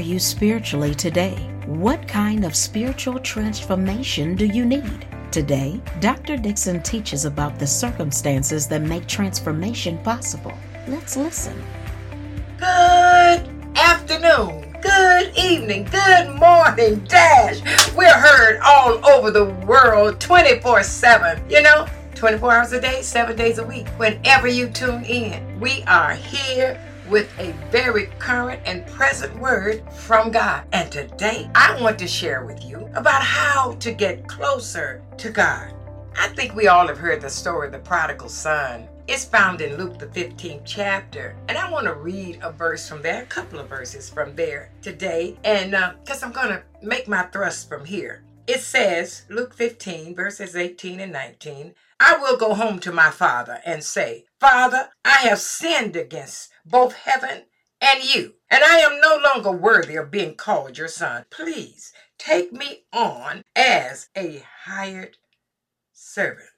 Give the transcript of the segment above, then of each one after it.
you spiritually today? What kind of spiritual transformation do you need? Today, Dr. Dixon teaches about the circumstances that make transformation possible. Let's listen. Good afternoon, good evening, good morning, Dash. We're heard all over the world 24 7. You know, 24 hours a day, seven days a week. Whenever you tune in, we are here with a very current and present word from God. And today I want to share with you about how to get closer to God. I think we all have heard the story of the prodigal son. It's found in Luke, the 15th chapter. And I want to read a verse from there, a couple of verses from there today. And because uh, I'm going to make my thrust from here. It says, Luke 15, verses 18 and 19, I will go home to my father and say, Father, I have sinned against both heaven and you, and I am no longer worthy of being called your son. Please take me on as a hired servant.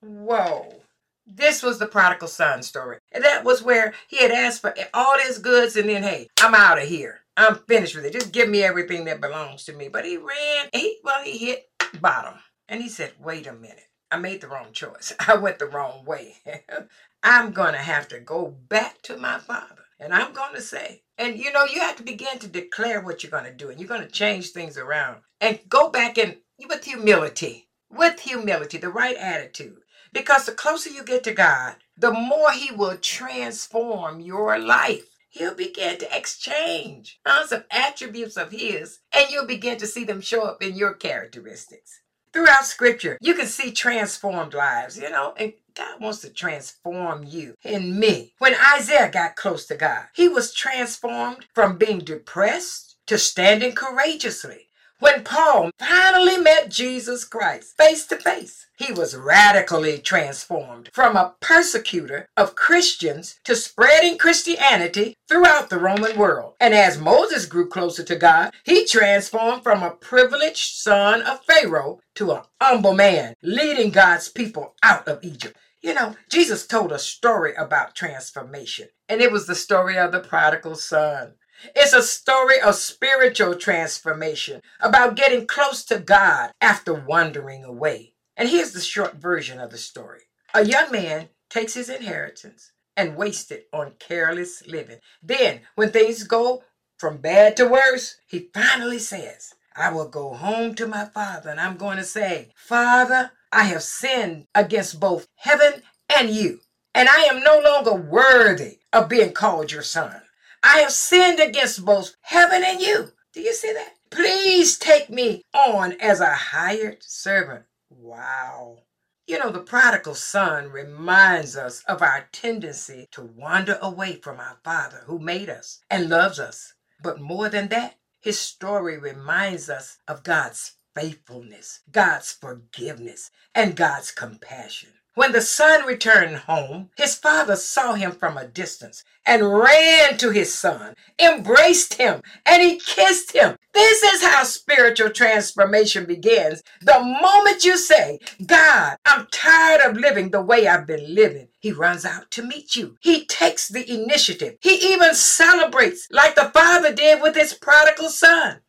Whoa. This was the prodigal son story. And that was where he had asked for all his goods and then, hey, I'm out of here. I'm finished with it. Just give me everything that belongs to me. But he ran, he, well, he hit bottom. And he said, wait a minute. I made the wrong choice. I went the wrong way. I'm going to have to go back to my father. And I'm going to say, and you know, you have to begin to declare what you're going to do. And you're going to change things around. And go back and with humility, with humility, the right attitude. Because the closer you get to God, the more He will transform your life. He'll begin to exchange some attributes of His, and you'll begin to see them show up in your characteristics. Throughout Scripture, you can see transformed lives, you know, and God wants to transform you and me. When Isaiah got close to God, he was transformed from being depressed to standing courageously. When Paul finally met Jesus Christ face to face, he was radically transformed from a persecutor of Christians to spreading Christianity throughout the Roman world. And as Moses grew closer to God, he transformed from a privileged son of Pharaoh to an humble man, leading God's people out of Egypt. You know, Jesus told a story about transformation, and it was the story of the prodigal son. It's a story of spiritual transformation, about getting close to God after wandering away. And here's the short version of the story A young man takes his inheritance and wastes it on careless living. Then, when things go from bad to worse, he finally says, I will go home to my father and I'm going to say, Father, I have sinned against both heaven and you, and I am no longer worthy of being called your son. I have sinned against both heaven and you. Do you see that? Please take me on as a hired servant. Wow. You know, the prodigal son reminds us of our tendency to wander away from our Father who made us and loves us. But more than that, his story reminds us of God's faithfulness, God's forgiveness, and God's compassion. When the son returned home, his father saw him from a distance and ran to his son, embraced him, and he kissed him. This is how spiritual transformation begins. The moment you say, God, I'm tired of living the way I've been living, he runs out to meet you. He takes the initiative. He even celebrates like the father did with his prodigal son.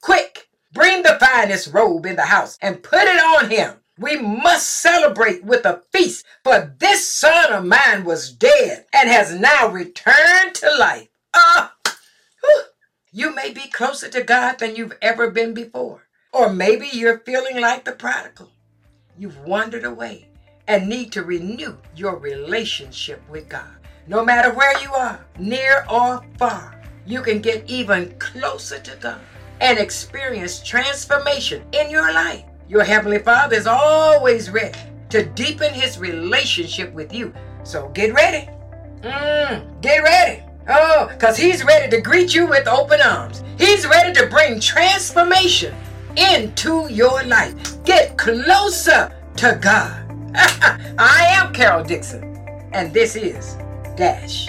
Quick, bring the finest robe in the house and put it on him. We must celebrate with a feast, for this son of mine was dead and has now returned to life. Ah, uh, you may be closer to God than you've ever been before. Or maybe you're feeling like the prodigal. You've wandered away and need to renew your relationship with God. No matter where you are, near or far, you can get even closer to God and experience transformation in your life. Your Heavenly Father is always ready to deepen His relationship with you. So get ready. Mm, get ready. Oh, because He's ready to greet you with open arms. He's ready to bring transformation into your life. Get closer to God. I am Carol Dixon, and this is Dash.